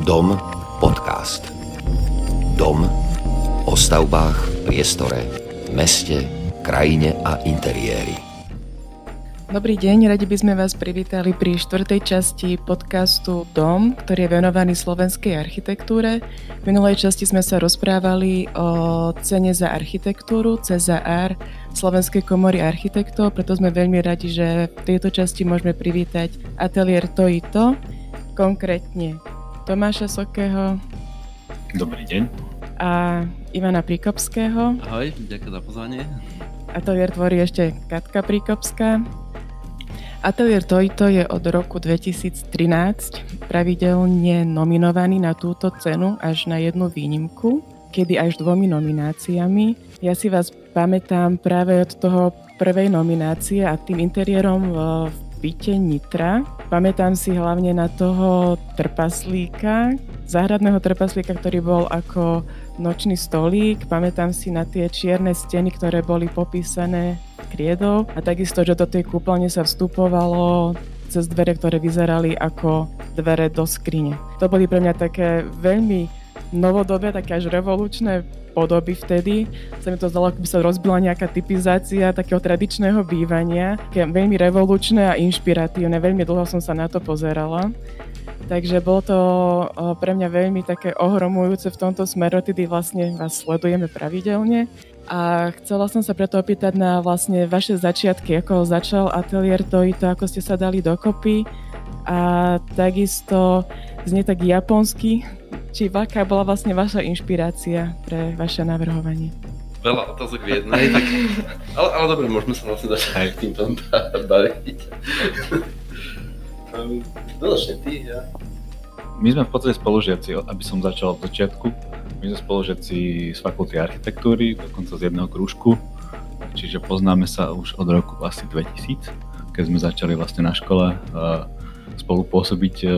Dom podcast. Dom o stavbách, priestore, meste, krajine a interiéri. Dobrý deň, radi by sme vás privítali pri štvrtej časti podcastu Dom, ktorý je venovaný slovenskej architektúre. V minulej časti sme sa rozprávali o cene za architektúru, CZR, Slovenskej komory architektov, preto sme veľmi radi, že v tejto časti môžeme privítať ateliér To i To, konkrétne Tomáša Sokého. Dobrý deň. A Ivana Príkopského. Ahoj, ďakujem za pozvanie. Ateliér tvorí ešte Katka Príkopská. Atelier Tojto je od roku 2013 pravidelne nominovaný na túto cenu až na jednu výnimku, kedy až dvomi nomináciami. Ja si vás pamätám práve od toho prvej nominácie a tým interiérom v byte Nitra. Pamätám si hlavne na toho trpaslíka, záhradného trpaslíka, ktorý bol ako nočný stolík. Pamätám si na tie čierne steny, ktoré boli popísané kriedou a takisto, že do tej kúplne sa vstupovalo cez dvere, ktoré vyzerali ako dvere do skrine. To boli pre mňa také veľmi novodobé, také až revolučné podoby vtedy. Sa mi to zdalo, ako by sa rozbila nejaká typizácia takého tradičného bývania. Také veľmi revolučné a inšpiratívne. Veľmi dlho som sa na to pozerala. Takže bolo to pre mňa veľmi také ohromujúce v tomto smeru, tedy vlastne vás sledujeme pravidelne. A chcela som sa preto opýtať na vlastne vaše začiatky, ako začal ateliér to i to, ako ste sa dali dokopy a takisto znie tak japonsky, či aká bola vlastne vaša inšpirácia pre vaše navrhovanie? Veľa otázok v jednej, tak, ale, ale dobre, môžeme sa vlastne začať aj týmto baviť. Dodačne ty, ja. My sme v podstate spolužiaci, aby som začal od začiatku. My sme spolužiaci z fakulty architektúry, dokonca z jedného krúžku, čiže poznáme sa už od roku asi 2000, keď sme začali vlastne na škole spolu pôsobiť e,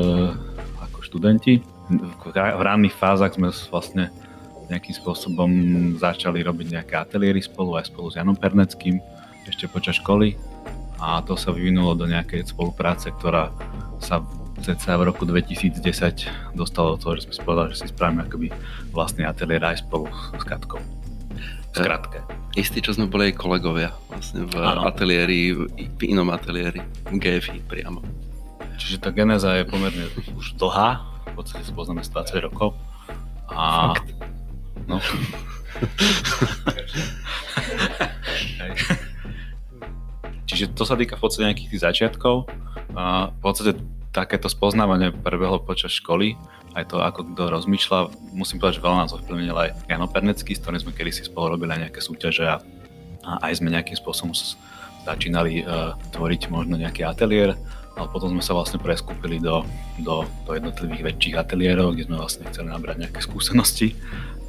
ako študenti. V ranných fázach sme vlastne nejakým spôsobom začali robiť nejaké ateliéry spolu aj spolu s Janom Perneckým ešte počas školy a to sa vyvinulo do nejakej spolupráce, ktorá sa cca v roku 2010 dostalo do toho, že sme si povedali, že si spravíme akoby vlastný ateliér aj spolu s Katkou. Skratke. Istý čo sme boli aj kolegovia vlastne v ano. ateliéri, v inom ateliéri, v GFI priamo. Čiže tá genéza je pomerne už dlhá, v podstate sa poznáme 20 rokov. A... Fakt. No. Čiže to sa týka v podstate nejakých tých začiatkov. A v podstate takéto spoznávanie prebehlo počas školy, aj to, ako kto rozmýšľa. Musím povedať, že veľa nás ovplyvnil aj Jano Pernecký, s ktorým sme kedysi spolu robili nejaké súťaže a, a aj sme nejakým spôsobom začínali uh, tvoriť možno nejaký ateliér, ale potom sme sa vlastne preskúpili do, do, do jednotlivých väčších ateliérov, kde sme vlastne chceli nabrať nejaké skúsenosti,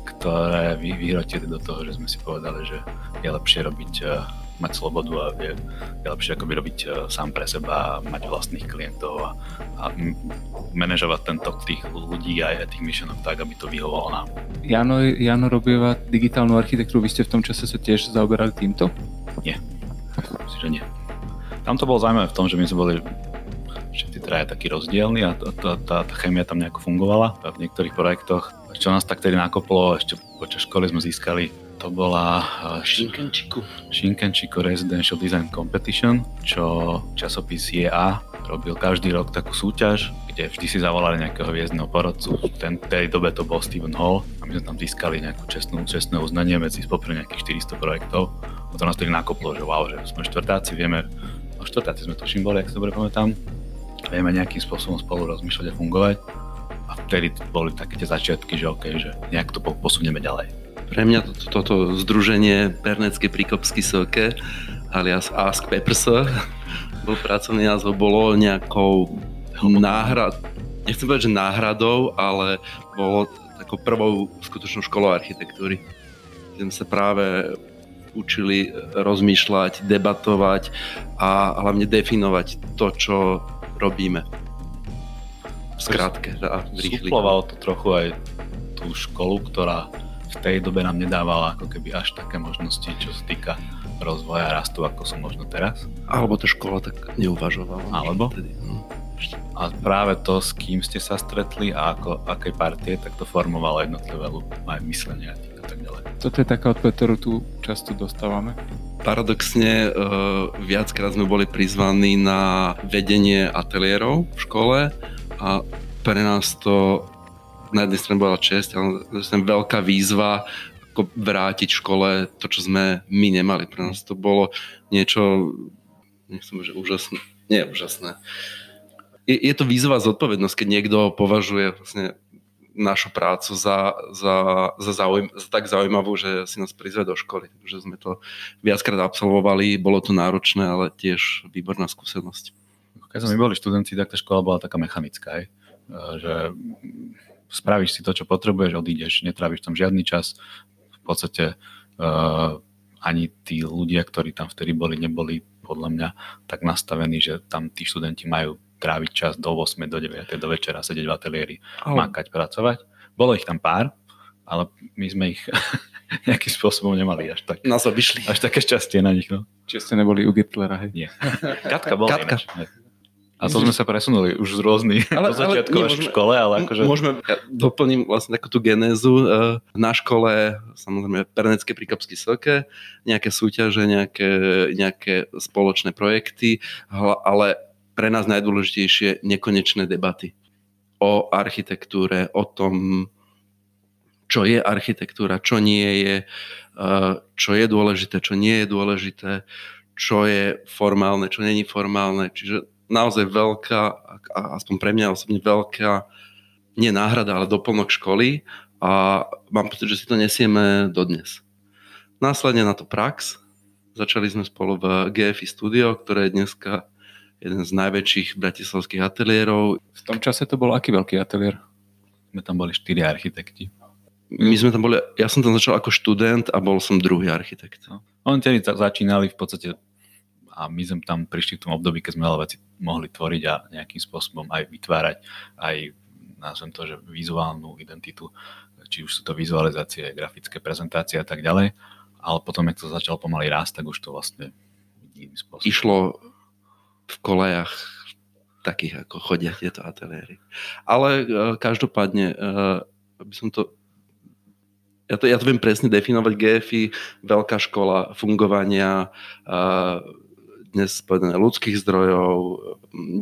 ktoré vy, vyhrotili do toho, že sme si povedali, že je lepšie robiť uh, mať slobodu a je, je lepšie akoby robiť uh, sám pre seba mať vlastných klientov a, a manažovať ten tok tých ľudí a aj tých myšlenok tak, aby to vyhovalo nám. Jano, Jano robíva digitálnu architektúru, vy ste v tom čase sa tiež zaoberali týmto? Nie, myslím, že nie. Tam to bolo zaujímavé v tom, že my sme boli všetci traja takí rozdielni a tá, tá, tá, chemia tam nejako fungovala v niektorých projektoch. Čo nás tak tedy nakoplo, ešte počas školy sme získali to bola Shinkenchiku. Shinkenchiku Residential Design Competition, čo časopis JA robil každý rok takú súťaž, kde vždy si zavolali nejakého hviezdneho porodcu. V ten, tej dobe to bol Stephen Hall a my sme tam získali nejakú čestnú, čestné uznanie medzi popri nejakých 400 projektov. A to nás tedy nakoplo, že wow, že sme štvrtáci, vieme, no štvrtáci sme tuším boli, ak sa dobre pamätám, vieme nejakým spôsobom spolu rozmýšľať a fungovať. A vtedy boli také tie začiatky, že OK, že nejak to posunieme ďalej. Pre mňa toto, toto združenie Pernecké príkopsky soke alias Ask Pepperso bol pracovný názov, bolo nejakou náhrad, nechcem povedať, že náhradou, ale bolo takou prvou skutočnou školou architektúry. Kde sme sa práve učili rozmýšľať, debatovať a hlavne definovať to, čo robíme. V skratke a v to trochu aj tú školu, ktorá v tej dobe nám nedávala ako keby až také možnosti, čo sa týka rozvoja rastu, ako sú možno teraz. Alebo tá škola tak neuvažovala. Alebo? Vtedy, no. A práve to, s kým ste sa stretli a ako, akej partie, tak to formovalo jednotlivé aj myslenie a tak ďalej. Toto je taká odpoveď, ktorú tu často dostávame. Paradoxne, uh, viackrát sme boli prizvaní na vedenie ateliérov v škole a pre nás to na jednej strane bola čest, ale veľká výzva ako vrátiť v škole to, čo sme my nemali. Pre nás to bolo niečo, nechcem že úžasné, nie úžasné. Je, je to výzva zodpovednosť, keď niekto považuje vlastne našu prácu za, za, za, zaujím, za tak zaujímavú, že si nás prizve do školy. Takže sme to viackrát absolvovali, bolo to náročné, ale tiež výborná skúsenosť. Keď sme boli študenti, tak tá škola bola taká mechanická, aj? že spravíš si to, čo potrebuješ, odídeš, netráviš tam žiadny čas, v podstate uh, ani tí ľudia, ktorí tam vtedy boli, neboli podľa mňa tak nastavení, že tam tí študenti majú tráviť čas do 8, do 9, do večera, sedieť v ateliéri, oh. makať, pracovať. Bolo ich tam pár, ale my sme ich nejakým spôsobom nemali až tak. Nás obišli. Až také šťastie na nich, no. Čiže ste neboli u Gitlera, hej? Nie. Katka bola Katka. Ináč, a to sme sa presunuli už z rôznych ale, do začiatku ale, až v škole, ale akože... Môžeme, ja doplním vlastne takú tú genézu. E, na škole, samozrejme, Pernecké príkopsky soke, nejaké súťaže, nejaké, nejaké spoločné projekty, ale pre nás najdôležitejšie nekonečné debaty o architektúre, o tom, čo je architektúra, čo nie je, e, čo je dôležité, čo nie je dôležité, čo je formálne, čo není formálne. Čiže naozaj veľká, aspoň pre mňa osobne veľká, nie náhrada, ale doplnok školy a mám pocit, že si to nesieme dodnes. Následne na to prax. Začali sme spolu v GFI Studio, ktoré je dneska jeden z najväčších bratislavských ateliérov. V tom čase to bol aký veľký ateliér? My tam boli štyri architekti. My sme tam boli, ja som tam začal ako študent a bol som druhý architekt. No. Oni tedy začínali v podstate a my sme tam prišli v tom období, keď sme veľa veci mohli tvoriť a nejakým spôsobom aj vytvárať, aj nazvem to, že vizuálnu identitu, či už sú to vizualizácie, grafické prezentácie a tak ďalej, ale potom, keď to začalo pomaly rásť, tak už to vlastne iným spôsobom. Išlo v kolejach takých, ako chodia tieto ateliéry. Ale uh, každopádne, uh, aby som to ja to, ja to viem presne definovať, GFI, veľká škola fungovania, uh, dnes povedané ľudských zdrojov,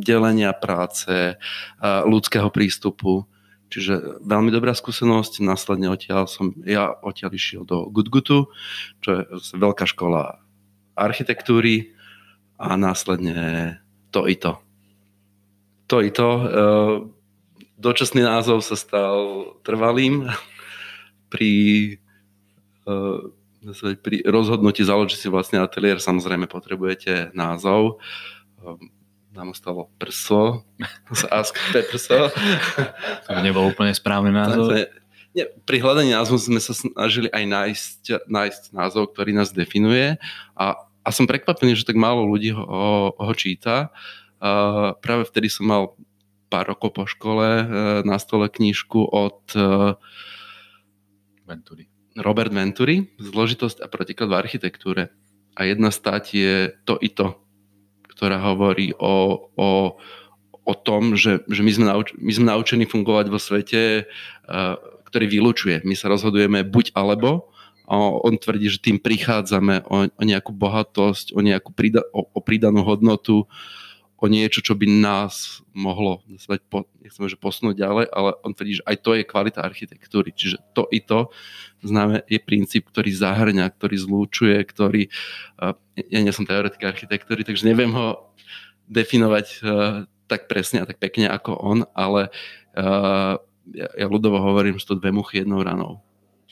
delenia práce, ľudského prístupu. Čiže veľmi dobrá skúsenosť. Následne odtiaľ som, ja odtiaľ išiel do Gutgutu, čo je veľká škola architektúry a následne to i to. To i to. E, dočasný názov sa stal trvalým pri e, pri rozhodnutí založiť si vlastne ateliér samozrejme potrebujete názov. Ehm, nám ostalo prso, Ask Prso. To nebol úplne správny názov. Nie, pri hľadaní názvu sme sa snažili aj nájsť, nájsť názov, ktorý nás definuje a, a som prekvapený, že tak málo ľudí ho, ho číta. Uh, práve vtedy som mal pár rokov po škole uh, na stole knižku od uh, Venturi. Robert Venturi, Zložitosť a protiklad v architektúre. A jedna stať je to i to, ktorá hovorí o, o, o tom, že, že my, sme nauč, my sme naučení fungovať vo svete, uh, ktorý vylučuje. My sa rozhodujeme buď alebo, on tvrdí, že tým prichádzame o, o nejakú bohatosť, o nejakú prida, o, o pridanú hodnotu, o niečo, čo by nás mohlo po, nechcem, že posunúť ďalej, ale on tvrdí, že aj to je kvalita architektúry. Čiže to i to známe, je princíp, ktorý zahrňa, ktorý zlúčuje, ktorý, ja nie som teoretik architektúry, takže neviem ho definovať tak presne a tak pekne ako on, ale ja, ja ľudovo hovorím, že to dve muchy jednou ranou.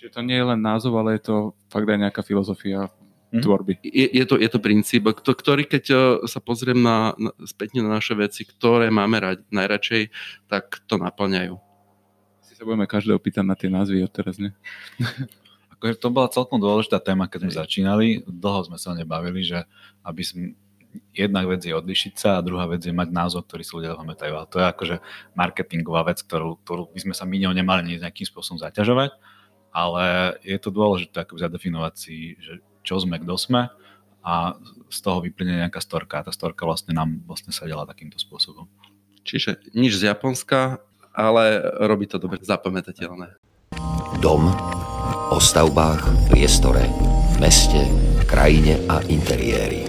Čiže to nie je len názov, ale je to fakt aj nejaká filozofia mm. tvorby. Je, je, to, je to princíp, ktorý keď e, sa pozriem na, na, spätne na naše veci, ktoré máme rať, najradšej, tak to naplňajú. Si sa budeme každého pýtať na tie názvy odteraz, ne? akože to bola celkom dôležitá téma, keď sme začínali. Dlho sme sa nebavili, že aby sme jedna vec je odlišiť sa a druhá vec je mať názov, ktorý si ľudia pamätajú. Ale to je akože marketingová vec, ktorú, ktorú by sme sa my ňou nemali nejakým spôsobom zaťažovať, ale je to dôležité ako zadefinovať si, že čo sme, kto sme a z toho vyplyne nejaká storka a tá storka vlastne nám vlastne sa delá takýmto spôsobom. Čiže nič z Japonska, ale robí to dobre zapamätateľné. Dom o stavbách, priestore, meste, krajine a interiéri.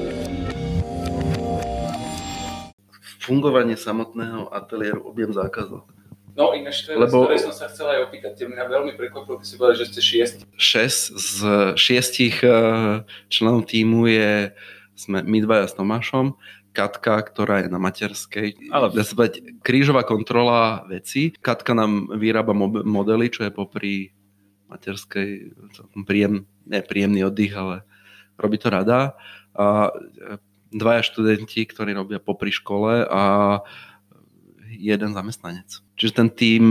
Fungovanie samotného ateliéru, objem zákazov. No ináč to je Lebo- som sa chcel aj opýtať. Te mňa veľmi prekvapilo, keď si povedal, že ste šiesti. 6 z šiestich eh, členov týmu je, sme my dvaja s Tomášom, Katka, ktorá je na materskej, Ale- dá sa povedať, krížová kontrola veci. Katka nám vyrába mob- modely, čo je popri materskej celkom príjem, ne príjemný oddych, ale robí to rada. A eh, dvaja študenti, ktorí robia popri škole a jeden zamestnanec. Čiže ten tým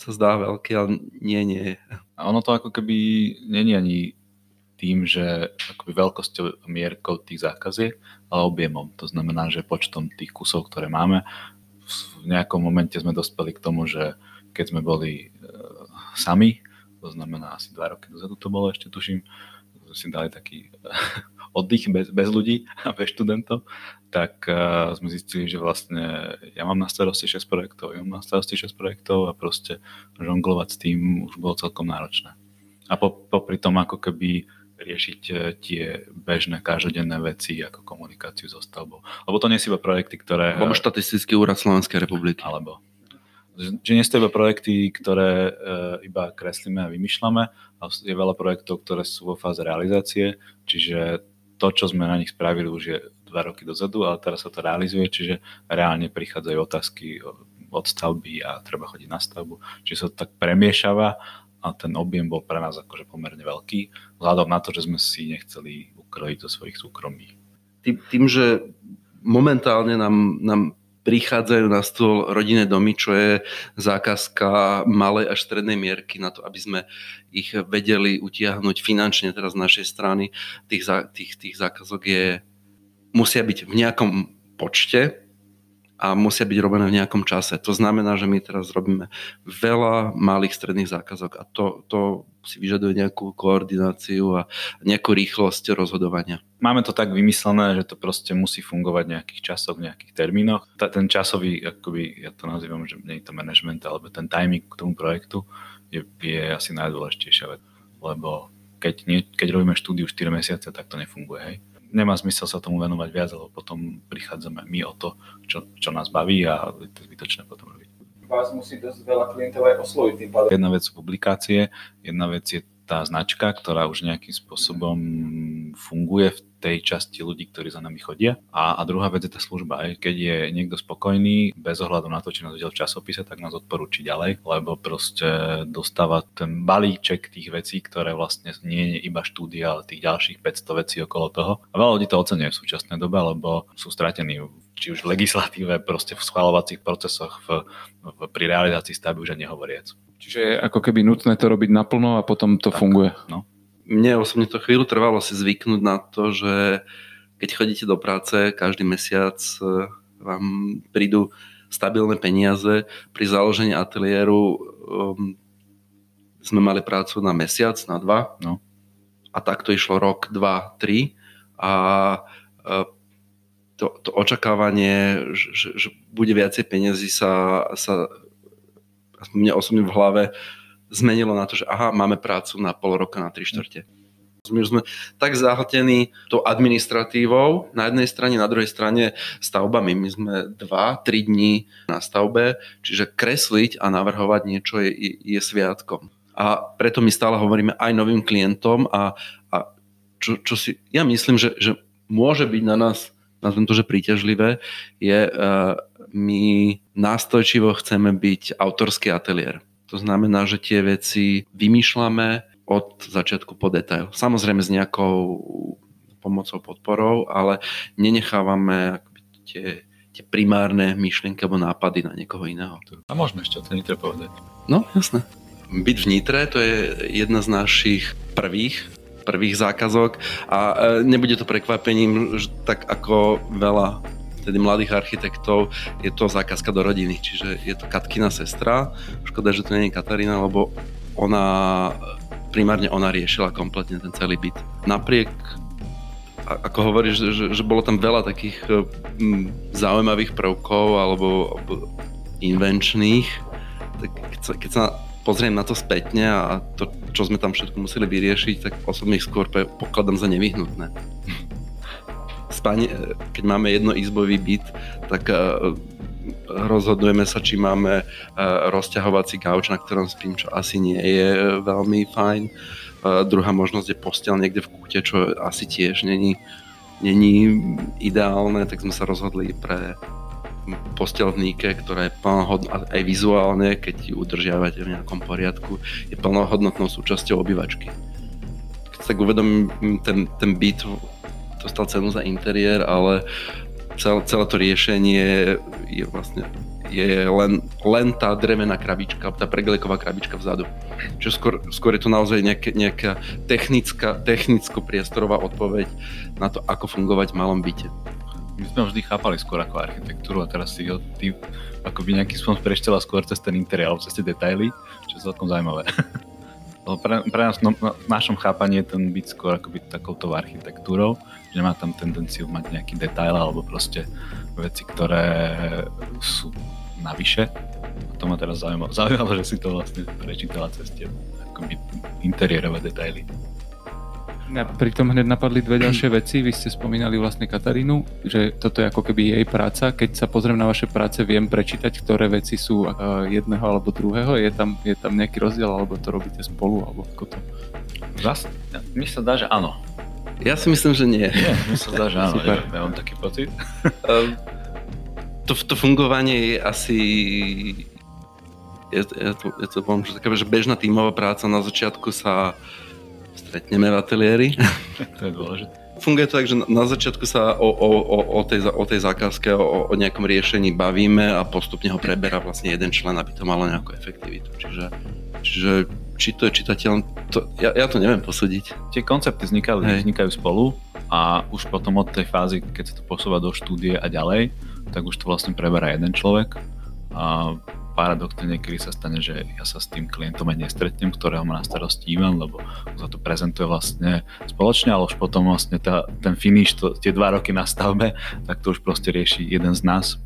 sa zdá veľký, ale nie, nie. A ono to ako keby není ani tým, že akoby veľkosťou mierkou tých zákaziek, ale objemom. To znamená, že počtom tých kusov, ktoré máme, v nejakom momente sme dospeli k tomu, že keď sme boli e, sami, to znamená asi dva roky dozadu to bolo ešte, tuším, si dali taký oddych bez, bez ľudí a bez študentov, tak uh, sme zistili, že vlastne ja mám na starosti 6 projektov, ja mám na starosti 6 projektov a proste žonglovať s tým už bolo celkom náročné. A po, popri tom ako keby riešiť eh, tie bežné každodenné veci ako komunikáciu so stavbou. Lebo to nie sú iba projekty, ktoré... Alebo štatistický úrad Slovenskej republiky. alebo že nie sú iba projekty, ktoré e, iba kreslíme a vymýšľame, ale je veľa projektov, ktoré sú vo fáze realizácie, čiže to, čo sme na nich spravili už je dva roky dozadu, ale teraz sa to realizuje, čiže reálne prichádzajú otázky od stavby a treba chodiť na stavbu, čiže sa to tak premiešava a ten objem bol pre nás akože pomerne veľký, vzhľadom na to, že sme si nechceli ukrojiť zo svojich súkromí. Tým, tým že momentálne nám, nám prichádzajú na stôl rodinné domy, čo je zákazka malej až strednej mierky na to, aby sme ich vedeli utiahnuť finančne teraz z našej strany. Tých, tých, tých zákazok je, musia byť v nejakom počte a musia byť robené v nejakom čase. To znamená, že my teraz robíme veľa malých stredných zákazok a to, to si vyžaduje nejakú koordináciu a nejakú rýchlosť rozhodovania. Máme to tak vymyslené, že to proste musí fungovať v nejakých časoch, v nejakých termínoch. Ta, ten časový, akoby, ja to nazývam, že nie je to management, alebo ten timing k tomu projektu je, je asi najdôležitejšia vec. Lebo keď, nie, keď robíme štúdiu 4 mesiace, tak to nefunguje. Hej. Nemá zmysel sa tomu venovať viac, lebo potom prichádzame my o to, čo, čo nás baví a je to zbytočné potom robiť. Vás musí dosť veľa klientov aj osloviť tým pádom. Jedna vec sú publikácie, jedna vec je tá značka, ktorá už nejakým spôsobom funguje v tej časti ľudí, ktorí za nami chodia. A, a druhá vec je tá služba. Aj keď je niekto spokojný, bez ohľadu na to, či nás videl v časopise, tak nás odporúči ďalej, lebo proste dostáva ten balíček tých vecí, ktoré vlastne nie je iba štúdia, ale tých ďalších 500 vecí okolo toho. A veľa ľudí to ocenuje v súčasnej dobe, lebo sú stratení či už v legislatíve, proste v schvalovacích procesoch, v, v, pri realizácii stavby už nehovoriac. Čiže je ako keby nutné to robiť naplno a potom to Tak. funguje. No. Mne osobne to chvíľu trvalo si zvyknúť na to, že keď chodíte do práce, každý mesiac e, vám prídu stabilné peniaze. Pri založení ateliéru um, sme mali prácu na mesiac, na dva. No. A tak to išlo rok, dva, tri. A e, to, to očakávanie, že, že, že bude viacej peniazy sa, sa mne osobne v hlave zmenilo na to, že aha, máme prácu na pol roka, na tri štvrte. My sme tak zahltení tou administratívou na jednej strane, na druhej strane stavbami. My sme dva, tri dní na stavbe, čiže kresliť a navrhovať niečo je, je, sviatkom. A preto my stále hovoríme aj novým klientom a, a čo, čo si, ja myslím, že, že môže byť na nás, nazvem to, že príťažlivé, je, uh, my nástojčivo chceme byť autorský ateliér. To znamená, že tie veci vymýšľame od začiatku po detail. Samozrejme s nejakou pomocou, podporou, ale nenechávame akoby tie, tie primárne myšlienky alebo nápady na niekoho iného. A môžeme ešte o to nitre povedať. No, jasné. Byť v Nitre, to je jedna z našich prvých prvých zákazok a e, nebude to prekvapením, že tak ako veľa tedy mladých architektov je to zákazka do rodiny, čiže je to Katkina sestra. Škoda, že to nie je Katarína, lebo ona primárne ona riešila kompletne ten celý byt. Napriek ako hovoríš, že, že bolo tam veľa takých m, zaujímavých prvkov alebo, alebo invenčných, tak keď sa, pozriem na to spätne a to, čo sme tam všetko museli vyriešiť, tak osobne skôr pokladám za nevyhnutné. Spanie, keď máme jednoizbový byt, tak uh, rozhodujeme sa, či máme uh, rozťahovací gauč, na ktorom spím, čo asi nie je veľmi fajn. Uh, druhá možnosť je postel niekde v kúte, čo asi tiež není, není ideálne, tak sme sa rozhodli pre postel v Nike, ktorá je plnohodnotná aj vizuálne, keď ju udržiavate v nejakom poriadku, je plnohodnotnou súčasťou obývačky. Keď sa tak uvedomím, ten, ten byt dostal cenu za interiér, ale celé, celé to riešenie je vlastne je len, len tá drevená krabička, tá pregleková krabička vzadu. Čiže skôr, skôr je to naozaj nejaká, nejaká technická, technicko-priestorová odpoveď na to, ako fungovať v malom byte my sme vždy chápali skôr ako architektúru a teraz si ho ty akoby nejakým spôsobom preštela skôr cez ten interiér alebo cez tie detaily, čo je celkom zaujímavé. pre, pre nás no, v našom chápaní je ten byť skôr akoby takouto architektúrou, že má tam tendenciu mať nejaký detail alebo proste veci, ktoré sú navyše. A to ma teraz zaujímalo, zaujímalo že si to vlastne prečítala cez tie akoby interiérové detaily. Mňa pritom hneď napadli dve ďalšie veci. Vy ste spomínali vlastne Katarínu, že toto je ako keby jej práca. Keď sa pozriem na vaše práce, viem prečítať, ktoré veci sú jedného alebo druhého. Je tam, je tam nejaký rozdiel, alebo to robíte spolu, alebo ako to? Zas, mi sa dá, že áno. Ja si myslím, že nie. Nie, mi sa dá, že áno. Ja, ja mám taký pocit. Ehm, to, to fungovanie je asi je, je to, je to poviem, že taká že bežná tímová práca na začiatku sa stretneme v ateliéri. to je dôležité. Funguje to tak, že na začiatku sa o, o, o, o, tej, o tej zákazke, o, o nejakom riešení bavíme a postupne ho preberá vlastne jeden člen, aby to malo nejakú efektivitu. Čiže, čiže či to je čitateľ, to, ja, ja to neviem posúdiť. Tie koncepty vznikajú, vznikajú spolu a už potom od tej fázy, keď sa to posúva do štúdie a ďalej, tak už to vlastne preberá jeden človek. A paradoxne niekedy sa stane, že ja sa s tým klientom aj nestretnem, ktorého má na starosti Ivan, lebo sa to prezentuje vlastne spoločne, ale už potom vlastne tá, ten finish, to, tie dva roky na stavbe, tak to už proste rieši jeden z nás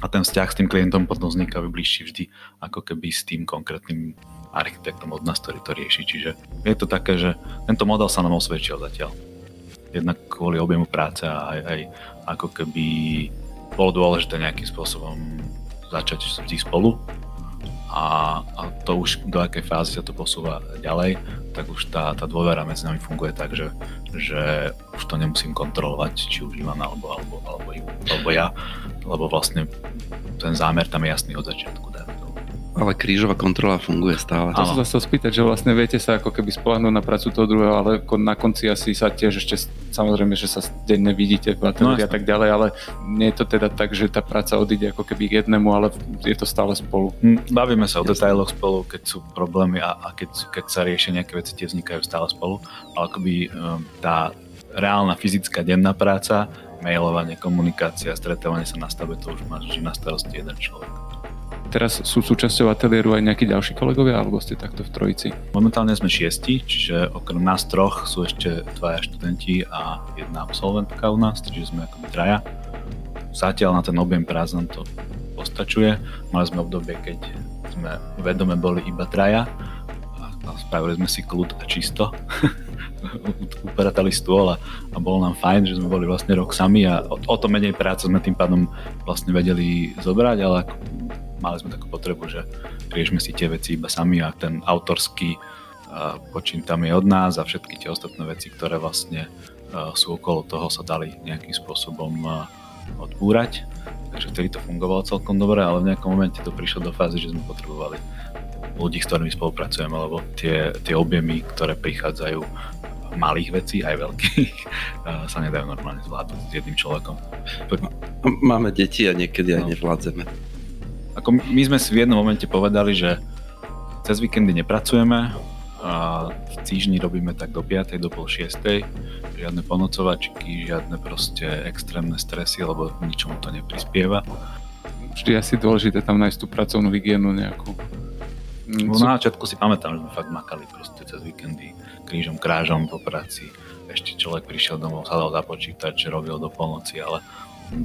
a ten vzťah s tým klientom potom vzniká bližší vždy ako keby s tým konkrétnym architektom od nás, ktorý to rieši. Čiže je to také, že tento model sa nám osvedčil zatiaľ. Jednak kvôli objemu práce a aj, aj ako keby bolo dôležité nejakým spôsobom začať vždy spolu a, a to už do akej fázy sa to posúva ďalej, tak už tá, tá dôvera medzi nami funguje tak, že, že už to nemusím kontrolovať, či už Ivan alebo, alebo, alebo, alebo ja, lebo vlastne ten zámer tam je jasný od začiatku. Ale krížová kontrola funguje stále. To sa chcel spýtať, že vlastne viete sa ako keby spolahnúť na prácu toho druhého, ale na konci asi sa tiež ešte samozrejme, že sa denne vidíte v no, a tak ďalej, ale nie je to teda tak, že tá práca odíde ako keby k jednému, ale je to stále spolu. Hm, bavíme sa o detailoch spolu, keď sú problémy a, a keď, keď sa riešia nejaké veci, tie vznikajú stále spolu, ale akoby um, tá reálna fyzická denná práca, mailovanie, komunikácia, stretávanie sa na stave, to už máš na starosti jeden človek. Teraz sú súčasťou ateliéru aj nejakí ďalší kolegovia, alebo ste takto v trojici? Momentálne sme šiesti, čiže okrem nás troch sú ešte dvaja študenti a jedna absolventka u nás, čiže sme ako traja. Zatiaľ na ten objem prác to postačuje. Mali sme obdobie, keď sme vedome boli iba traja a spravili sme si kľud a čisto. upratali stôl a, a bolo nám fajn, že sme boli vlastne rok sami a o, o to menej práce sme tým pádom vlastne vedeli zobrať, ale mali sme takú potrebu, že riešme si tie veci iba sami a ten autorský počín tam je od nás a všetky tie ostatné veci, ktoré vlastne sú okolo toho, sa dali nejakým spôsobom odbúrať. Takže vtedy to fungovalo celkom dobre, ale v nejakom momente to prišlo do fázy, že sme potrebovali ľudí, s ktorými spolupracujeme, lebo tie, tie objemy, ktoré prichádzajú malých vecí, aj veľkých, sa nedajú normálne zvládnuť s jedným človekom. Máme deti a niekedy aj no. nevládzeme. Ako my sme si v jednom momente povedali, že cez víkendy nepracujeme, a v týždni robíme tak do 5. do pol 6. Žiadne ponocovačky, žiadne proste extrémne stresy, lebo ničomu to neprispieva. Vždy asi dôležité tam nájsť tú pracovnú hygienu nejakú. No, na začiatku si pamätám, že sme fakt makali proste cez víkendy krížom, krážom po práci. Ešte človek prišiel domov, sa dal započítať, že robil do polnoci, ale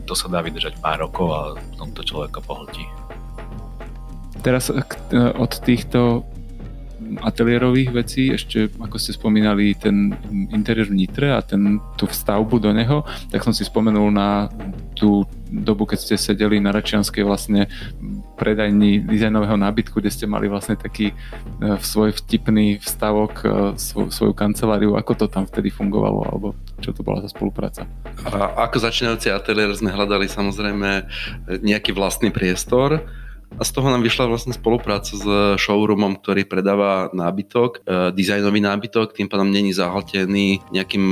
to sa dá vydržať pár rokov a potom to človeka pohltí. Teraz od týchto ateliérových vecí, ešte ako ste spomínali ten interiér v Nitre a ten, tú vstavbu do neho, tak som si spomenul na tú dobu, keď ste sedeli na Račianskej vlastne predajni dizajnového nábytku, kde ste mali vlastne taký e, svoj vtipný vstavok, e, svoj, svoju kanceláriu. Ako to tam vtedy fungovalo, alebo čo to bola za spolupráca? A ako začínajúci ateliér sme hľadali samozrejme nejaký vlastný priestor, a z toho nám vyšla vlastne spolupráca s showroomom, ktorý predáva nábytok, e, dizajnový nábytok, tým pádom není zahltený nejakým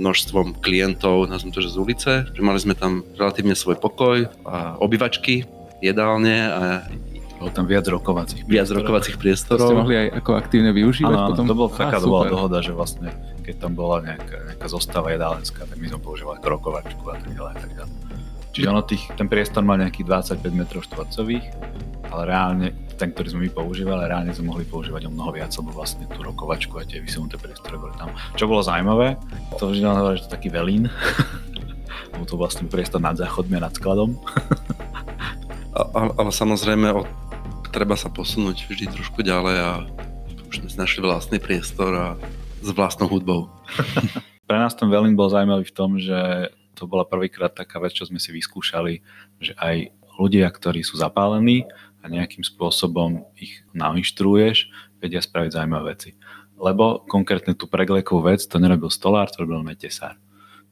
množstvom klientov, nazvem to, že z ulice. Mali sme tam relatívne svoj pokoj, a obyvačky, jedálne a bolo tam viac rokovacích viac priestorov. rokovacích priestorov. To ste mohli aj ako aktívne využívať ano, potom? to bola taká to bola dohoda, že vlastne keď tam bola nejaká, nejaká zostava jedálenská, tak my sme používali ako rokovačku a tak ďalej. A tak ďalej. Čiže ono tých, ten priestor mal nejakých 25 m štvorcových, ale reálne ten, ktorý sme my používali, reálne sme mohli používať o mnoho viac, lebo vlastne tú rokovačku a tie vysunuté priestory boli tam. Čo bolo zaujímavé, to vždy hovorili, že to taký velín, lebo to vlastne priestor nad záchodmi a nad skladom. ale, ale samozrejme, o, treba sa posunúť vždy trošku ďalej a už sme našli vlastný priestor a s vlastnou hudbou. Pre nás ten Velín bol zaujímavý v tom, že to bola prvýkrát taká vec, čo sme si vyskúšali, že aj ľudia, ktorí sú zapálení a nejakým spôsobom ich nainštruuješ, vedia spraviť zaujímavé veci. Lebo konkrétne tú preglekovú vec to nerobil stolár, to robil metesár.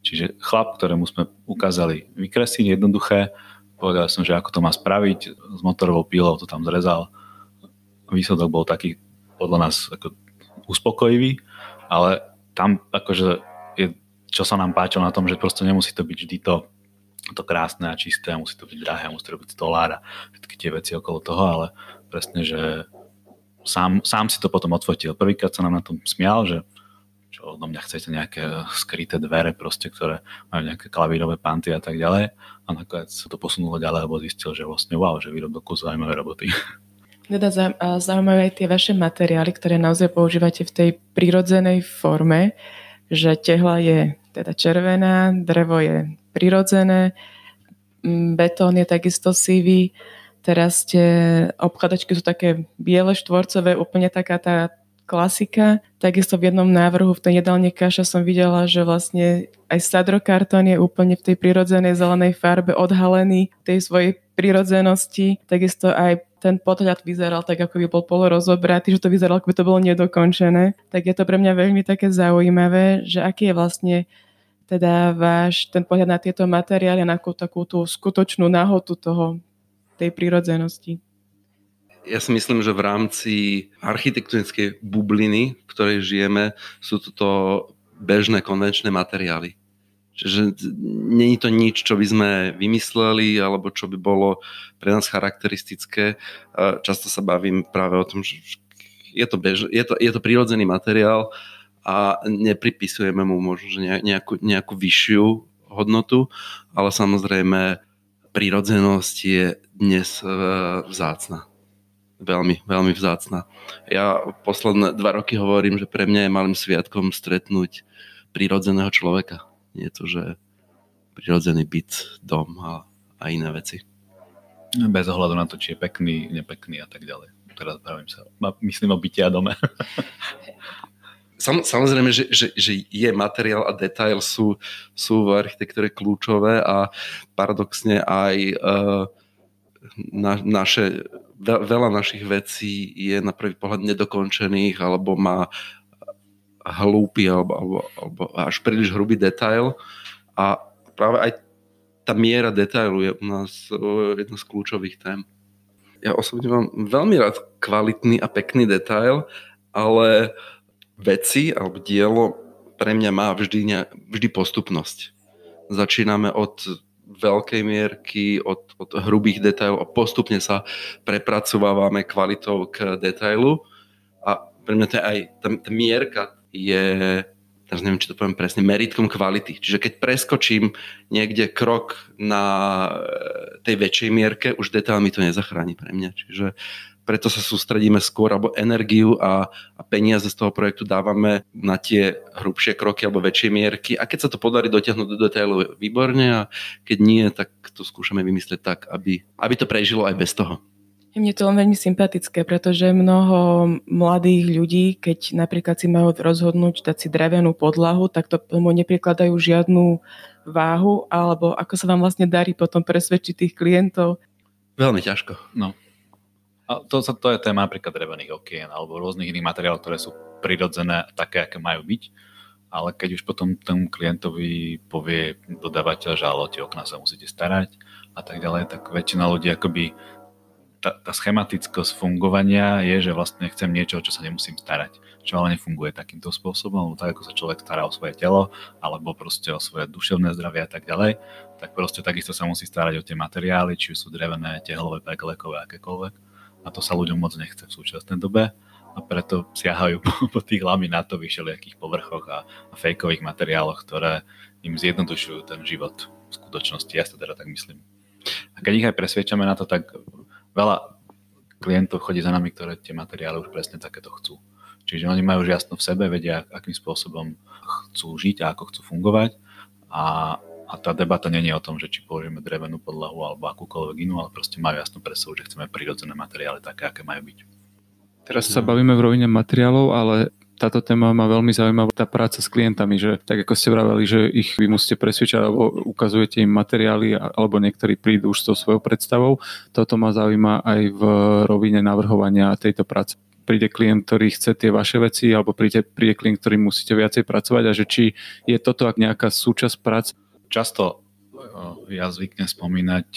Čiže chlap, ktorému sme ukázali vykresliť jednoduché, povedal som, že ako to má spraviť, s motorovou pílou to tam zrezal. Výsledok bol taký podľa nás ako uspokojivý, ale tam akože čo sa nám páčilo na tom, že proste nemusí to byť vždy to, to krásne a čisté, a musí to byť drahé, musí to byť stolár a všetky tie veci okolo toho, ale presne, že sám, sám si to potom odfotil. Prvýkrát sa nám na tom smial, že čo odo mňa chcete nejaké skryté dvere proste, ktoré majú nejaké klavírové panty a tak ďalej. A nakoniec sa to posunulo ďalej, lebo zistil, že vlastne wow, že vyrobil kus zaujímavé roboty. Teda zaujímavé aj tie vaše materiály, ktoré naozaj používate v tej prirodzenej forme, že tehla je teda červená, drevo je prirodzené, betón je takisto sivý, teraz tie obkladačky sú také biele, štvorcové, úplne taká tá klasika. Takisto v jednom návrhu v tej jedálne kaša som videla, že vlastne aj sadrokartón je úplne v tej prirodzenej zelenej farbe odhalený tej svojej prirodzenosti. Takisto aj ten podhľad vyzeral tak, ako by bol polorozobratý, že to vyzeralo, ako by to bolo nedokončené. Tak je to pre mňa veľmi také zaujímavé, že aký je vlastne teda váš ten pohľad na tieto materiály, na takú tú skutočnú nahotu toho, tej prírodzenosti? Ja si myslím, že v rámci architektonickej bubliny, v ktorej žijeme, sú toto bežné konvenčné materiály. Čiže není to nič, čo by sme vymysleli alebo čo by bolo pre nás charakteristické. Často sa bavím práve o tom, že je to, bež, je to, je to prírodzený materiál, a nepripisujeme mu možno nejakú, nejakú vyššiu hodnotu, ale samozrejme prírodzenosť je dnes e, vzácna. Veľmi, veľmi vzácna. Ja posledné dva roky hovorím, že pre mňa je malým sviatkom stretnúť prírodzeného človeka. Nie je to, že prírodzený byt, dom a, a iné veci. Bez ohľadu na to, či je pekný, nepekný a tak ďalej. Teraz bavím sa, myslím o byte a dome. Sam, samozrejme, že, že, že je materiál a detail sú, sú v architektúre kľúčové a paradoxne aj uh, na, naše, veľa našich vecí je na prvý pohľad nedokončených alebo má hlúpy alebo, alebo, alebo až príliš hrubý detail a práve aj tá miera detailu je u nás uh, jedna z kľúčových tém. Ja osobne mám veľmi rád kvalitný a pekný detail, ale uh, veci alebo dielo pre mňa má vždy, ne, vždy postupnosť. Začíname od veľkej mierky, od, od hrubých detailov a postupne sa prepracovávame kvalitou k detailu a pre mňa to je aj tá, tá mierka je teraz neviem, či to poviem presne, meritkom kvality. Čiže keď preskočím niekde krok na e, tej väčšej mierke, už detail mi to nezachráni pre mňa. Čiže preto sa sústredíme skôr, alebo energiu a, a peniaze z toho projektu dávame na tie hrubšie kroky alebo väčšie mierky a keď sa to podarí dotiahnuť do detailu, výborne a keď nie, tak to skúšame vymyslieť tak, aby, aby to prežilo aj bez toho. Mne to len veľmi sympatické, pretože mnoho mladých ľudí, keď napríklad si majú rozhodnúť dať si drevenú podlahu, tak to tomu neprikladajú žiadnu váhu, alebo ako sa vám vlastne darí potom presvedčiť tých klientov? Veľmi ťažko. No. A to, to je téma napríklad drevených okien alebo rôznych iných materiálov, ktoré sú prirodzené také, aké majú byť. Ale keď už potom tomu klientovi povie dodávateľ, že ale tie okna sa musíte starať a tak ďalej, tak väčšina ľudí akoby tá, tá schematickosť fungovania je, že vlastne chcem niečo, čo sa nemusím starať. Čo ale nefunguje takýmto spôsobom, tak ako sa človek stará o svoje telo, alebo proste o svoje duševné zdravie a tak ďalej, tak proste takisto sa musí starať o tie materiály, či sú drevené, tehlové, peklekové, akékoľvek. A to sa ľuďom moc nechce v súčasnej dobe a preto siahajú po, po tých laminátových všelijakých povrchoch a, a fejkových materiáloch, ktoré im zjednodušujú ten život v skutočnosti. Ja sa teda tak myslím. A keď ich aj presviečame na to, tak veľa klientov chodí za nami, ktoré tie materiály už presne takéto chcú. Čiže oni majú už jasno v sebe, vedia, akým spôsobom chcú žiť a ako chcú fungovať. A, a tá debata nie je o tom, že či položíme drevenú podlahu alebo akúkoľvek inú, ale proste majú jasnú predstavu, že chceme prirodzené materiály také, aké majú byť. Teraz sa bavíme v rovine materiálov, ale táto téma ma veľmi zaujímavá, tá práca s klientami, že tak ako ste vraveli, že ich vy musíte presvedčať alebo ukazujete im materiály alebo niektorí prídu už s tou svojou predstavou. Toto ma zaujíma aj v rovine navrhovania tejto práce. Príde klient, ktorý chce tie vaše veci alebo príde, príde klient, ktorý musíte viacej pracovať a že či je toto ak nejaká súčasť práce? Často ja zvyknem spomínať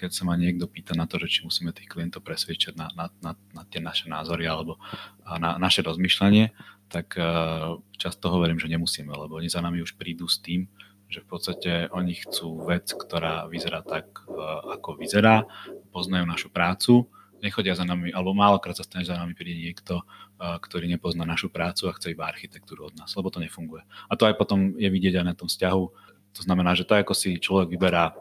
keď sa ma niekto pýta na to, že či musíme tých klientov presvedčať na, na, na, na tie naše názory alebo na naše rozmýšľanie, tak uh, často hovorím, že nemusíme, lebo oni za nami už prídu s tým, že v podstate oni chcú vec, ktorá vyzerá tak, ako vyzerá, poznajú našu prácu, nechodia za nami, alebo málokrát sa stane, že za nami príde niekto, ktorý nepozná našu prácu a chce iba architektúru od nás, lebo to nefunguje. A to aj potom je vidieť aj na tom vzťahu. To znamená, že to ako si človek vyberá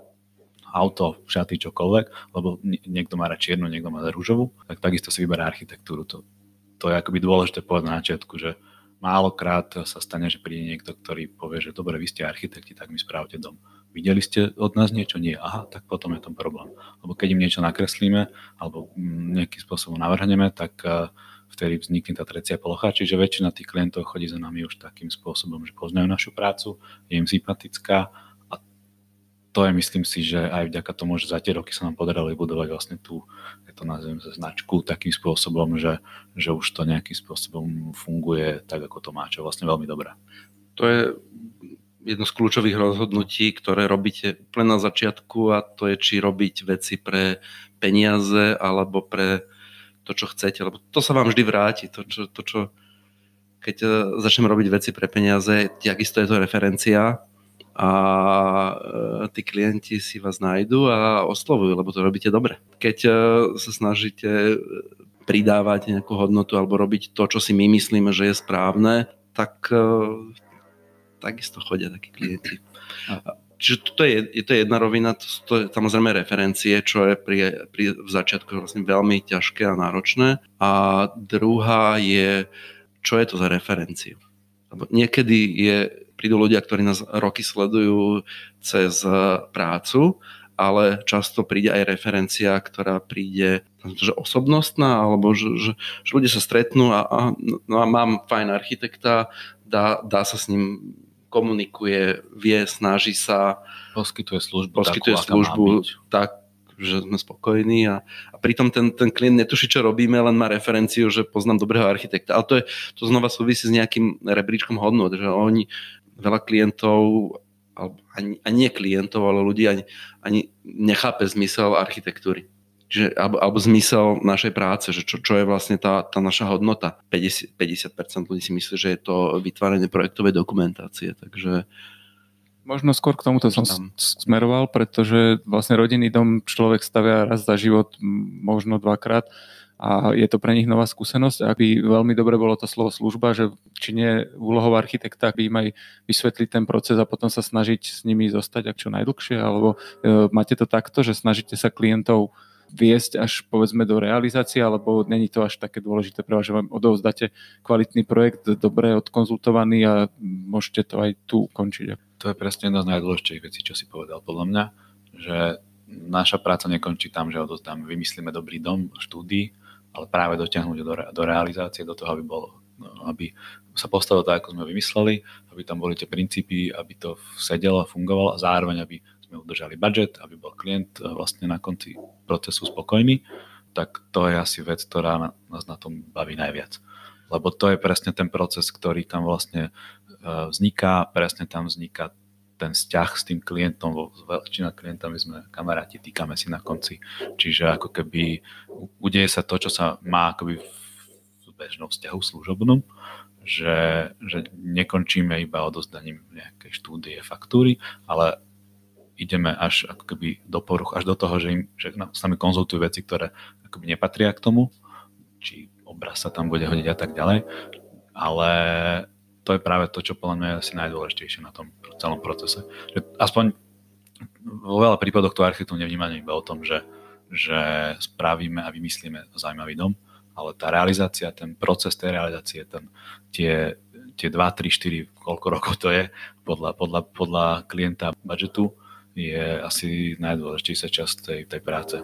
auto, šaty, čokoľvek, lebo niekto má rád čiernu, niekto má rúžovú, tak takisto si vyberá architektúru. To, to je akoby dôležité povedať na začiatku, že málokrát sa stane, že príde niekto, ktorý povie, že dobre, vy ste architekti, tak mi správte dom. Videli ste od nás niečo? Nie. Aha, tak potom je to problém. Lebo keď im niečo nakreslíme alebo nejakým spôsobom navrhneme, tak eh, vtedy vznikne tá trecia plocha, čiže väčšina tých klientov chodí za nami už takým spôsobom, že poznajú našu prácu, je im sympatická to je, myslím si, že aj vďaka tomu, že za tie roky sa nám podarilo vybudovať vlastne tú, ja to nazviem, značku takým spôsobom, že, že už to nejakým spôsobom funguje tak, ako to má, čo vlastne veľmi dobré. To je jedno z kľúčových rozhodnutí, ktoré robíte úplne na začiatku a to je, či robiť veci pre peniaze alebo pre to, čo chcete, lebo to sa vám vždy vráti. To, čo, to, čo keď eh, začneme robiť veci pre peniaze, takisto je to referencia a e, tí klienti si vás nájdu a oslovujú, lebo to robíte dobre. Keď e, sa snažíte pridávať nejakú hodnotu alebo robiť to, čo si my myslíme, že je správne, tak e, takisto chodia takí klienti. Čiže to je, to jedna rovina, to, to je samozrejme referencie, čo je pri, pri, v začiatku vlastne veľmi ťažké a náročné. A druhá je, čo je to za referenciu. Lebo niekedy je prídu ľudia, ktorí nás roky sledujú cez e, prácu, ale často príde aj referencia, ktorá príde že osobnostná, alebo že, že, že ľudia sa stretnú a, a, no a mám fajn architekta, dá, dá sa s ním komunikuje, vie, snaží sa. Poskytuje službu, poskytuje takú, službu tak, že sme spokojní a, a pritom ten, ten klient netuší, čo robíme, len má referenciu, že poznám dobrého architekta. Ale to, je, to znova súvisí s nejakým rebríčkom hodnot, že oni, veľa klientov, ani, nie klientov, ale ľudí ani, ani nechápe zmysel architektúry. Čiže, alebo, alebo zmysel našej práce, že čo, čo je vlastne tá, tá naša hodnota. 50%, 50% ľudí si myslí, že je to vytváranie projektovej dokumentácie, takže Možno skôr k tomuto som tam. smeroval, pretože vlastne rodinný dom človek stavia raz za život, možno dvakrát a je to pre nich nová skúsenosť. Ak by veľmi dobre bolo to slovo služba, že či nie úlohou architekta by im aj vysvetliť ten proces a potom sa snažiť s nimi zostať ak čo najdlhšie, alebo e, máte to takto, že snažíte sa klientov viesť až povedzme do realizácie, alebo není to až také dôležité pre vás, že vám odovzdáte kvalitný projekt, dobre odkonzultovaný a môžete to aj tu ukončiť. To je presne jedna z najdôležitejších vecí, čo si povedal podľa mňa, že naša práca nekončí tam, že odozdáme, vymyslíme dobrý dom, štúdii, ale práve dotiahnuť do, do realizácie, do toho, aby bolo aby sa postavilo tak, ako sme vymysleli, aby tam boli tie princípy, aby to sedelo a fungovalo a zároveň, aby sme udržali budget, aby bol klient e, vlastne na konci procesu spokojný, tak to je asi vec, ktorá nás na tom baví najviac. Lebo to je presne ten proces, ktorý tam vlastne e, vzniká, presne tam vzniká ten vzťah s tým klientom, väčšina klientami sme kamaráti, týkame si na konci. Čiže ako keby udeje sa to, čo sa má akoby v bežnom vzťahu služobnom, že, že nekončíme iba odozdaním nejakej štúdie, faktúry, ale ideme až ako keby do poruch, až do toho, že, im, že s nami konzultujú veci, ktoré akoby nepatria k tomu, či obraz sa tam bude hodiť a tak ďalej, ale to je práve to, čo podľa mňa je asi najdôležitejšie na tom celom procese. Že aspoň vo veľa prípadoch to architektúr nevnímame iba o tom, že, že spravíme a vymyslíme zaujímavý dom, ale tá realizácia, ten proces tej realizácie, ten, tie, tie 2, 3, 4, koľko rokov to je podľa, podľa, podľa klienta budžetu, je asi najdôležitejšia časť tej, tej práce.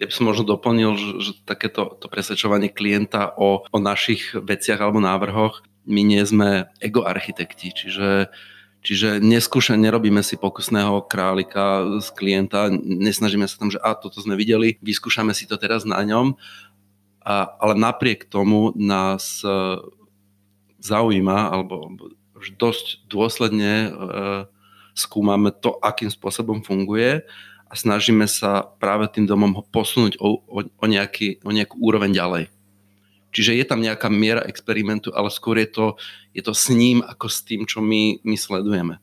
Ja by som možno doplnil, že, že takéto to presvedčovanie klienta o, o našich veciach alebo návrhoch, my nie sme ego architekti, čiže Čiže neskúša, nerobíme si pokusného králika z klienta, nesnažíme sa tam, že a toto sme videli, vyskúšame si to teraz na ňom, a, ale napriek tomu nás e, zaujíma, alebo dosť dôsledne e, skúmame to, akým spôsobom funguje a snažíme sa práve tým domom ho posunúť o, o, o, nejaký, o nejakú úroveň ďalej. Čiže je tam nejaká miera experimentu, ale skôr je to, je to s ním ako s tým, čo my, my sledujeme.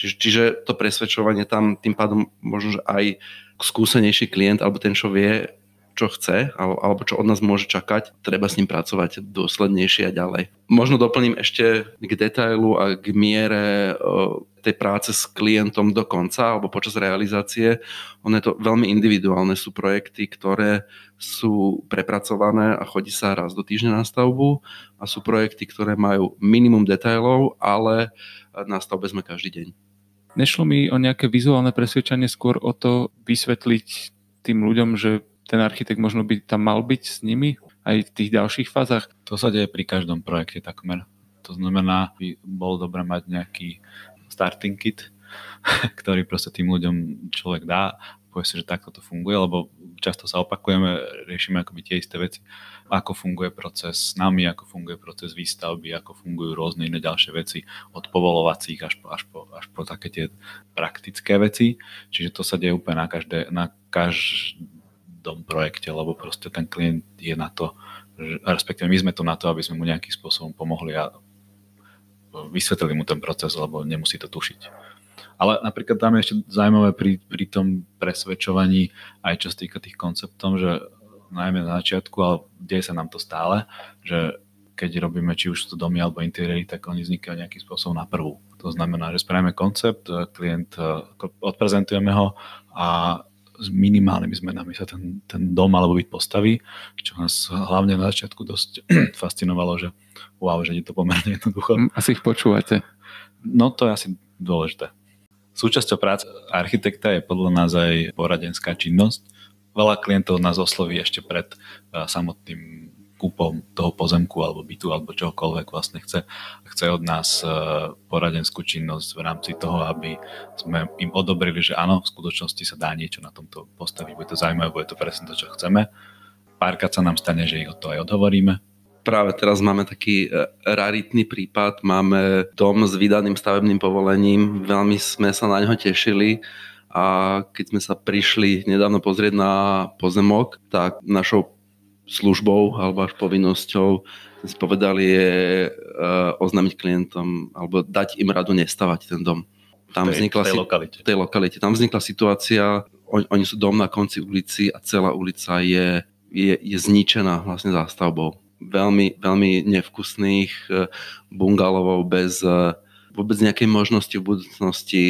Čiže, čiže to presvedčovanie tam tým pádom možno, že aj skúsenejší klient alebo ten, čo vie, čo chce alebo čo od nás môže čakať, treba s ním pracovať dôslednejšie a ďalej. Možno doplním ešte k detailu a k miere tej práce s klientom do konca alebo počas realizácie. Ono je to veľmi individuálne. Sú projekty, ktoré sú prepracované a chodí sa raz do týždňa na stavbu a sú projekty, ktoré majú minimum detailov, ale na stavbe sme každý deň. Nešlo mi o nejaké vizuálne presvedčanie, skôr o to vysvetliť tým ľuďom, že ten architekt možno by tam mal byť s nimi aj v tých ďalších fázach? To sa deje pri každom projekte takmer. To znamená, by bolo dobré mať nejaký starting kit, ktorý proste tým ľuďom človek dá, povie si, že takto to funguje, lebo často sa opakujeme, riešime akoby tie isté veci, ako funguje proces s nami, ako funguje proces výstavby, ako fungujú rôzne iné ďalšie veci, od povolovacích až po, až po, až po také tie praktické veci. Čiže to sa deje úplne na, každé, na každom projekte, lebo proste ten klient je na to, respektíve my sme tu na to, aby sme mu nejakým spôsobom pomohli a vysvetlili mu ten proces, lebo nemusí to tušiť. Ale napríklad tam je ešte zaujímavé pri, pri tom presvedčovaní, aj čo sa týka tých konceptov, že najmä na začiatku, ale deje sa nám to stále, že keď robíme či už sú domy alebo interiéry, tak oni vznikajú nejakým spôsobom na prvú. To znamená, že spravíme koncept, klient, odprezentujeme ho a s minimálnymi zmenami sa ten, ten dom alebo byt postaví, čo nás hlavne na začiatku dosť fascinovalo, že wow, že je to pomerne jednoducho. Hm, asi ich počúvate. No to je asi dôležité. Súčasťou práce architekta je podľa nás aj poradenská činnosť. Veľa klientov nás osloví ešte pred samotným kúpom toho pozemku alebo bytu alebo čokoľvek vlastne chce. Chce od nás e, poradenskú činnosť v rámci toho, aby sme im odobrili, že áno, v skutočnosti sa dá niečo na tomto postaviť, bude to zaujímavé, bude to presne to, čo chceme. Párkrát sa nám stane, že ich o to aj odhovoríme, práve teraz máme taký e, raritný prípad. Máme dom s vydaným stavebným povolením. Veľmi sme sa na ňo tešili a keď sme sa prišli nedávno pozrieť na pozemok, tak našou službou alebo až povinnosťou si povedali je uh, oznámiť klientom alebo dať im radu nestavať ten dom. Tam tej, vznikla, v tej lokalite. V tej lokalite. Tam vznikla situácia, on, oni sú dom na konci ulici a celá ulica je, je, je zničená vlastne zástavbou. Veľmi, veľmi nevkusných uh, bungalovov bez uh, vôbec nejakej možnosti v budúcnosti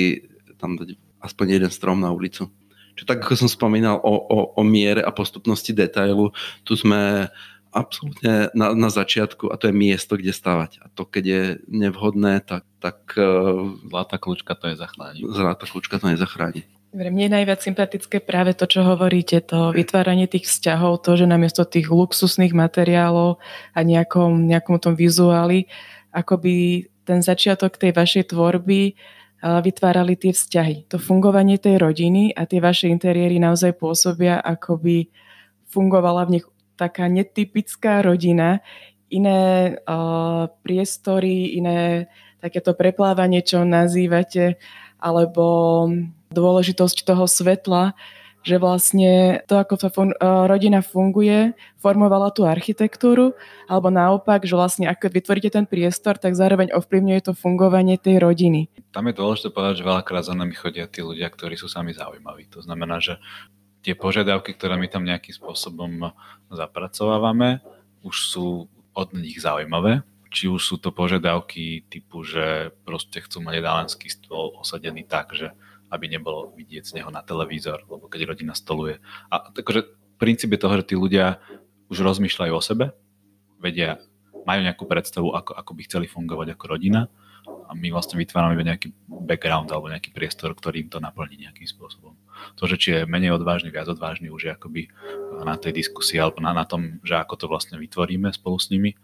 tam dať aspoň jeden strom na ulicu. Čiže tak ako som spomínal o, o, o miere a postupnosti detailu, tu sme absolútne na, na začiatku a to je miesto, kde stavať. A to, keď je nevhodné, tak... tak zlatá kľúčka to je zachráni. Zlatá kľúčka to nezachráni. Mne je najviac sympatické práve to, čo hovoríte, to vytváranie tých vzťahov, to, že namiesto tých luxusných materiálov a nejakom, nejakom tom vizuáli, akoby ten začiatok tej vašej tvorby vytvárali tie vzťahy. To fungovanie tej rodiny a tie vaše interiéry naozaj pôsobia, ako by fungovala v nich taká netypická rodina, iné uh, priestory, iné takéto preplávanie, čo nazývate, alebo dôležitosť toho svetla, že vlastne to, ako tá fun- e, rodina funguje, formovala tú architektúru, alebo naopak, že vlastne ako vytvoríte ten priestor, tak zároveň ovplyvňuje to fungovanie tej rodiny. Tam je dôležité povedať, že veľakrát za nami chodia tí ľudia, ktorí sú sami zaujímaví. To znamená, že tie požiadavky, ktoré my tam nejakým spôsobom zapracovávame, už sú od nich zaujímavé. Či už sú to požiadavky typu, že proste chcú mať jedálenský stôl osadený tak, že aby nebolo vidieť z neho na televízor, lebo keď rodina stoluje. A takže princíp je toho, že tí ľudia už rozmýšľajú o sebe, vedia, majú nejakú predstavu, ako, ako by chceli fungovať ako rodina a my vlastne vytvárame nejaký background alebo nejaký priestor, ktorý im to naplní nejakým spôsobom. To, že či je menej odvážny, viac odvážny, už je akoby na tej diskusii alebo na, na tom, že ako to vlastne vytvoríme spolu s nimi,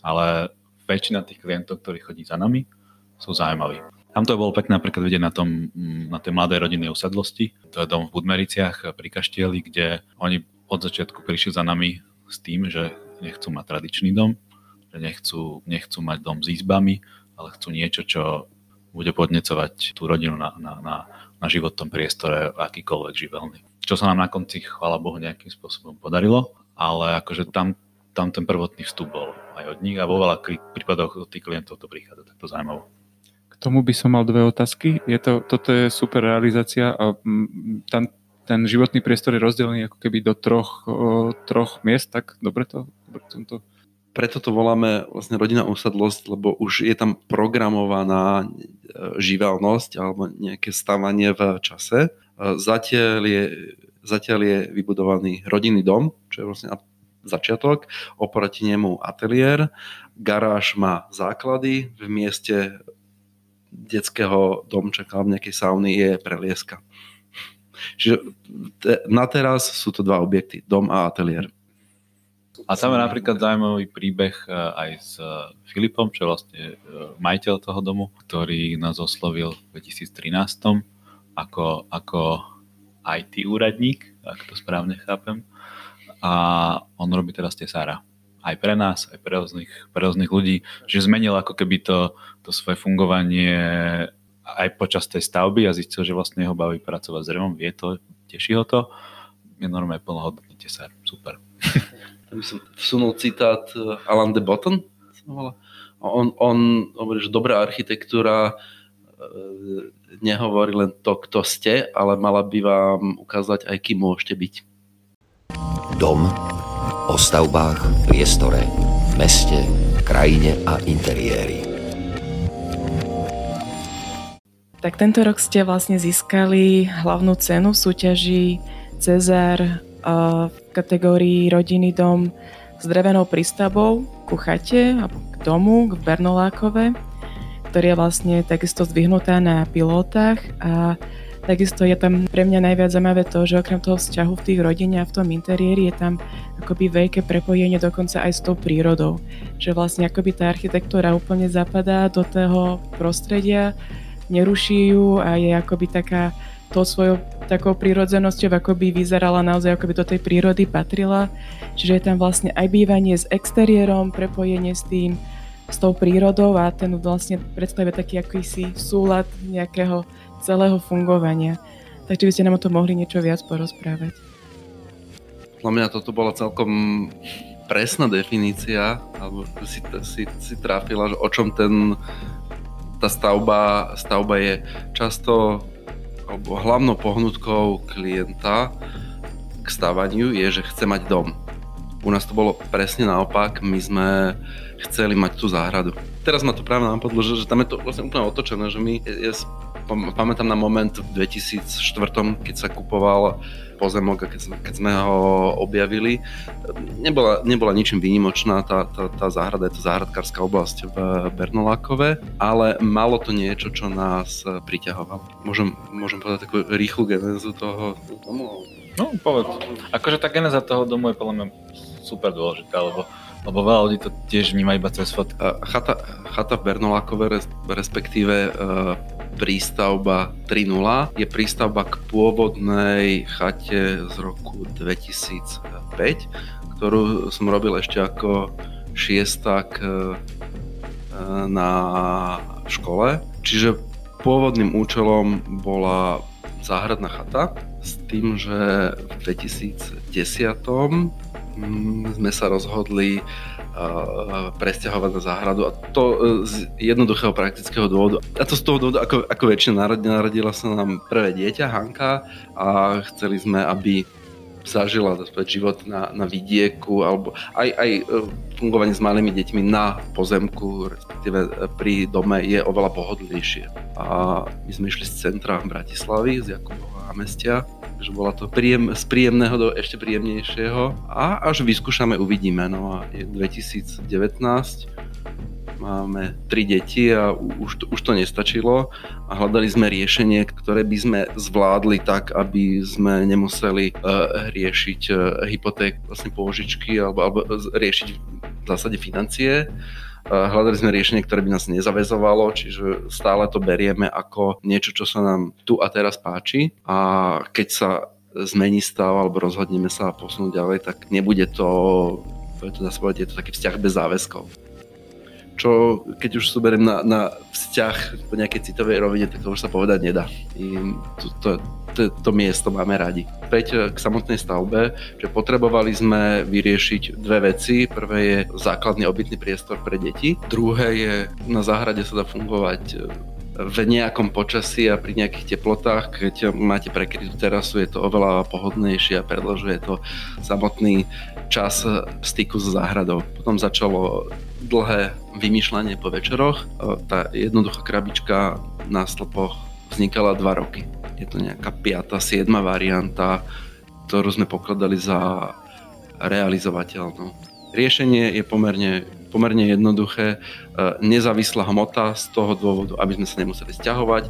ale väčšina tých klientov, ktorí chodí za nami, sú zaujímaví. Tam to bolo pekné napríklad vidieť na, tom, mm, na tej mladej rodinnej usadlosti. To je dom v Budmericiach pri Kaštieli, kde oni od začiatku prišli za nami s tým, že nechcú mať tradičný dom, že nechcú, nechcú mať dom s izbami, ale chcú niečo, čo bude podnecovať tú rodinu na, na, na, na životnom priestore akýkoľvek živelný. Čo sa nám na konci, chvála Bohu, nejakým spôsobom podarilo, ale akože tam, tam ten prvotný vstup bol aj od nich a vo veľa prípadoch od tých klientov to prichádza takto tomu by som mal dve otázky. Je to, toto je super realizácia a mm, tam, ten životný priestor je rozdelený ako keby do troch, o, troch miest, tak dobre to, dobre som to... Preto to voláme vlastne rodina usadlosť, lebo už je tam programovaná e, živelnosť alebo nejaké stávanie v čase. E, zatiaľ je, zatiaľ je vybudovaný rodinný dom, čo je vlastne začiatok, oproti nemu ateliér, garáž má základy, v mieste detského domčeka alebo nejakej sauny je prelieska. Čiže na teraz sú to dva objekty, dom a ateliér. A tam je napríklad zaujímavý príbeh e, aj s e, Filipom, čo je vlastne e, majiteľ toho domu, ktorý nás oslovil v 2013 ako, ako IT úradník, ak to správne chápem. A on robí teraz tesára aj pre nás, aj pre rôznych, pre rôznych ľudí, že zmenil ako keby to, to svoje fungovanie aj počas tej stavby a zistil, že vlastne ho baví pracovať s drevom, vie to, teší ho to. Je normálne plnohodnotný tesár, super. Tam som vsunul citát eh, Alan de Botton. On, on hovorí, že dobrá architektúra eh, nehovorí len to, kto ste, ale mala by vám ukázať aj, kým môžete byť. Dom o stavbách, priestore, meste, krajine a interiéri. Tak tento rok ste vlastne získali hlavnú cenu v súťaži Cezar v kategórii rodinný dom s drevenou prístavbou ku chate alebo k domu, k Bernolákove, ktorý je vlastne takisto zdvihnutá na pilotách a Takisto je tam pre mňa najviac zaujímavé to, že okrem toho vzťahu v tých rodine a v tom interiéri je tam akoby veľké prepojenie dokonca aj s tou prírodou. Že vlastne akoby tá architektúra úplne zapadá do toho prostredia, neruší ju a je akoby taká to svojou takou prírodzenosťou, ako by vyzerala naozaj, ako by do tej prírody patrila. Čiže je tam vlastne aj bývanie s exteriérom, prepojenie s tým, s tou prírodou a ten vlastne predstavuje taký akýsi súlad nejakého celého fungovania. Takže by ste nám o tom mohli niečo viac porozprávať. Podľa mňa toto bola celkom presná definícia, alebo si, si, si tráfila, o čom ten, tá stavba, stavba je často hlavnou pohnutkou klienta k stávaniu je, že chce mať dom. U nás to bolo presne naopak, my sme chceli mať tú záhradu. Teraz ma to práve napadlo, že, že tam je to vlastne úplne otočené, že my pamätám na moment v 2004, keď sa kupoval pozemok a keď sme, keď sme ho objavili. Nebola, nebola ničím výnimočná tá, tá, tá záhrada, je to záhradkárska oblasť v Bernolákove, ale malo to niečo, čo nás priťahovalo. Môžem, môžem povedať takú rýchlu genézu toho domu? No, povedz. Akože tá geneza toho domu je podľa mňa super dôležitá, lebo lebo veľa ľudí to tiež vníma iba cez fotky. Chata, chata v Bernolákove, respektíve uh, prístavba 3.0 je prístavba k pôvodnej chate z roku 2005, ktorú som robil ešte ako šiestak uh, na škole. Čiže pôvodným účelom bola záhradná chata s tým, že v 2010 Mm, sme sa rozhodli presťahovať na záhradu a to uh, z jednoduchého praktického dôvodu. A to z toho dôvodu, ako, ako väčšina narodila, narodila sa nám prvé dieťa, Hanka a chceli sme, aby zažila život na, na vidieku alebo aj, aj uh, fungovanie s malými deťmi na pozemku, respektíve pri dome je oveľa pohodlnejšie. A my sme išli z centra Bratislavy, z Jakubova námestia Takže bola to príjem, z príjemného do ešte príjemnejšieho. A až vyskúšame, uvidíme. No a je 2019, máme tri deti a už to, už to nestačilo. A hľadali sme riešenie, ktoré by sme zvládli tak, aby sme nemuseli uh, riešiť uh, hypoték, vlastne pôžičky alebo, alebo riešiť v zásade financie Hľadali sme riešenie, ktoré by nás nezavezovalo, čiže stále to berieme ako niečo, čo sa nám tu a teraz páči. A keď sa zmení stav alebo rozhodneme sa posunúť ďalej, tak nebude to, to dá povedať, je to taký vzťah bez záväzkov čo keď už zoberiem na, na vzťah po nejakej citovej rovine, tak to už sa povedať nedá. I to, to, to, to miesto máme radi. Späť eh, k samotnej stavbe, že potrebovali sme vyriešiť dve veci. Prvé je základný obytný priestor pre deti. Druhé je, na záhrade sa dá fungovať eh, v nejakom počasí a pri nejakých teplotách, keď máte prekrytú terasu, je to oveľa pohodnejšie a predlžuje to samotný čas styku s záhradou. Potom začalo dlhé vymýšľanie po večeroch. Tá jednoduchá krabička na slopoch vznikala dva roky. Je to nejaká 5. 7. varianta, ktorú sme pokladali za realizovateľnú. Riešenie je pomerne pomerne jednoduché. E, nezávislá hmota z toho dôvodu, aby sme sa nemuseli stiahovať.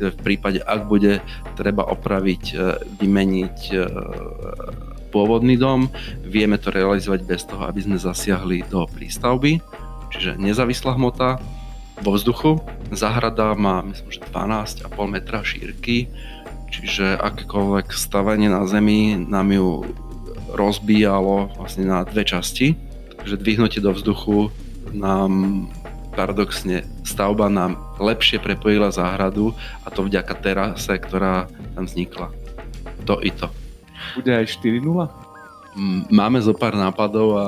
V prípade, ak bude treba opraviť, e, vymeniť e, pôvodný dom, vieme to realizovať bez toho, aby sme zasiahli do prístavby. Čiže nezávislá hmota vo vzduchu. Zahrada má myslím, že 12,5 metra šírky, čiže akékoľvek stavanie na zemi nám ju rozbíjalo vlastne na dve časti že dvihnutie do vzduchu nám paradoxne stavba nám lepšie prepojila záhradu a to vďaka terase, ktorá tam vznikla. To i to. Bude aj 4.0? Máme zo pár nápadov a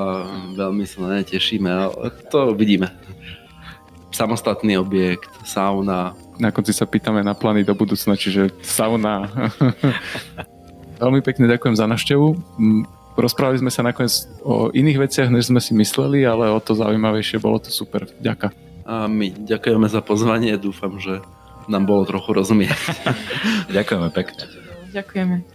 veľmi sa na ne tešíme, ale to vidíme. Samostatný objekt, sauna. Na konci sa pýtame na plány do budúcna, čiže sauna. veľmi pekne ďakujem za návštevu Rozprávali sme sa nakoniec o iných veciach, než sme si mysleli, ale o to zaujímavejšie bolo to super. Ďaká. A my ďakujeme za pozvanie, dúfam, že nám bolo trochu rozumieť. Ďakujeme pekne. Ďakujeme.